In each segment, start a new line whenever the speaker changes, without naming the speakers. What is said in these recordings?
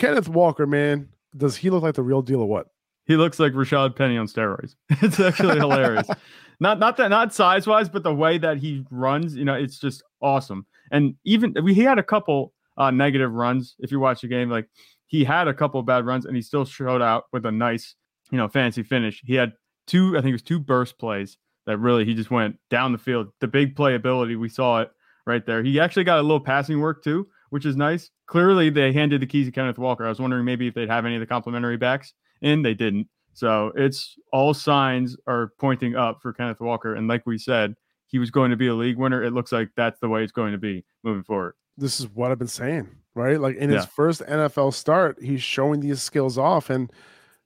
Kenneth Walker, man, does he look like the real deal or what?
He looks like Rashad Penny on steroids. It's actually hilarious. Not not that not size wise, but the way that he runs, you know, it's just awesome. And even we he had a couple uh, negative runs. If you watch the game, like he had a couple bad runs, and he still showed out with a nice, you know, fancy finish. He had two, I think it was two burst plays that really he just went down the field. The big playability, we saw it right there. He actually got a little passing work too, which is nice. Clearly, they handed the keys to Kenneth Walker. I was wondering maybe if they'd have any of the complementary backs in. They didn't. So it's all signs are pointing up for Kenneth Walker. And like we said, he was going to be a league winner. It looks like that's the way it's going to be moving forward.
This is what I've been saying, right? Like in his first NFL start, he's showing these skills off, and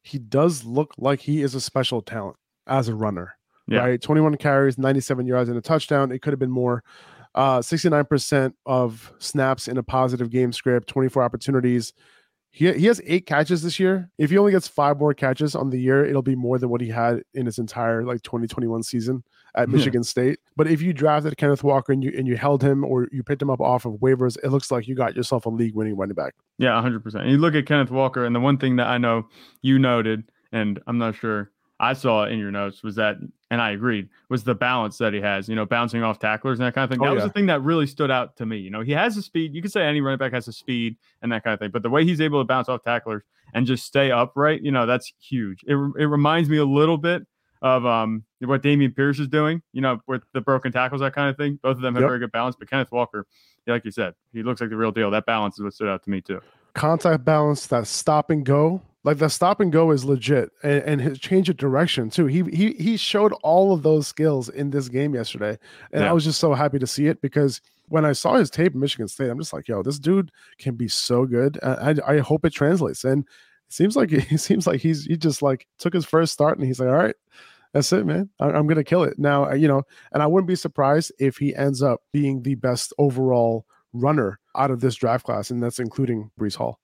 he does look like he is a special talent as a runner. Yeah. Right, 21 carries, 97 yards, and a touchdown. It could have been more. Uh, 69% of snaps in a positive game script, 24 opportunities. He, he has eight catches this year. If he only gets five more catches on the year, it'll be more than what he had in his entire like 2021 season at Michigan yeah. State. But if you drafted Kenneth Walker and you and you held him or you picked him up off of waivers, it looks like you got yourself a league winning running back.
Yeah, 100%. And you look at Kenneth Walker, and the one thing that I know you noted, and I'm not sure I saw in your notes was that, and I agreed, was the balance that he has, you know, bouncing off tacklers and that kind of thing. Oh, that was the thing that really stood out to me. You know, he has the speed. You could say any running back has the speed and that kind of thing, but the way he's able to bounce off tacklers and just stay upright, you know, that's huge. It, it reminds me a little bit of um what Dameon Pierce is doing, you know, with the broken tackles, that kind of thing. Both of them have yep. very good balance, but Kenneth Walker, like you said, he looks like the real deal. That balance is what stood out to me too.
Contact balance, that stop and go like the stop and go is legit, and, and his change of direction too. He he he showed all of those skills in this game yesterday, and yeah. I was just so happy to see it because when I saw his tape in Michigan State, I'm just like, yo, this dude can be so good. I I hope it translates, and it seems like he seems like he's he just like took his first start, and he's like, all right, that's it, man. I, am gonna kill it now. You know, and I wouldn't be surprised if he ends up being the best overall runner out of this draft class, and that's including Breece Hall.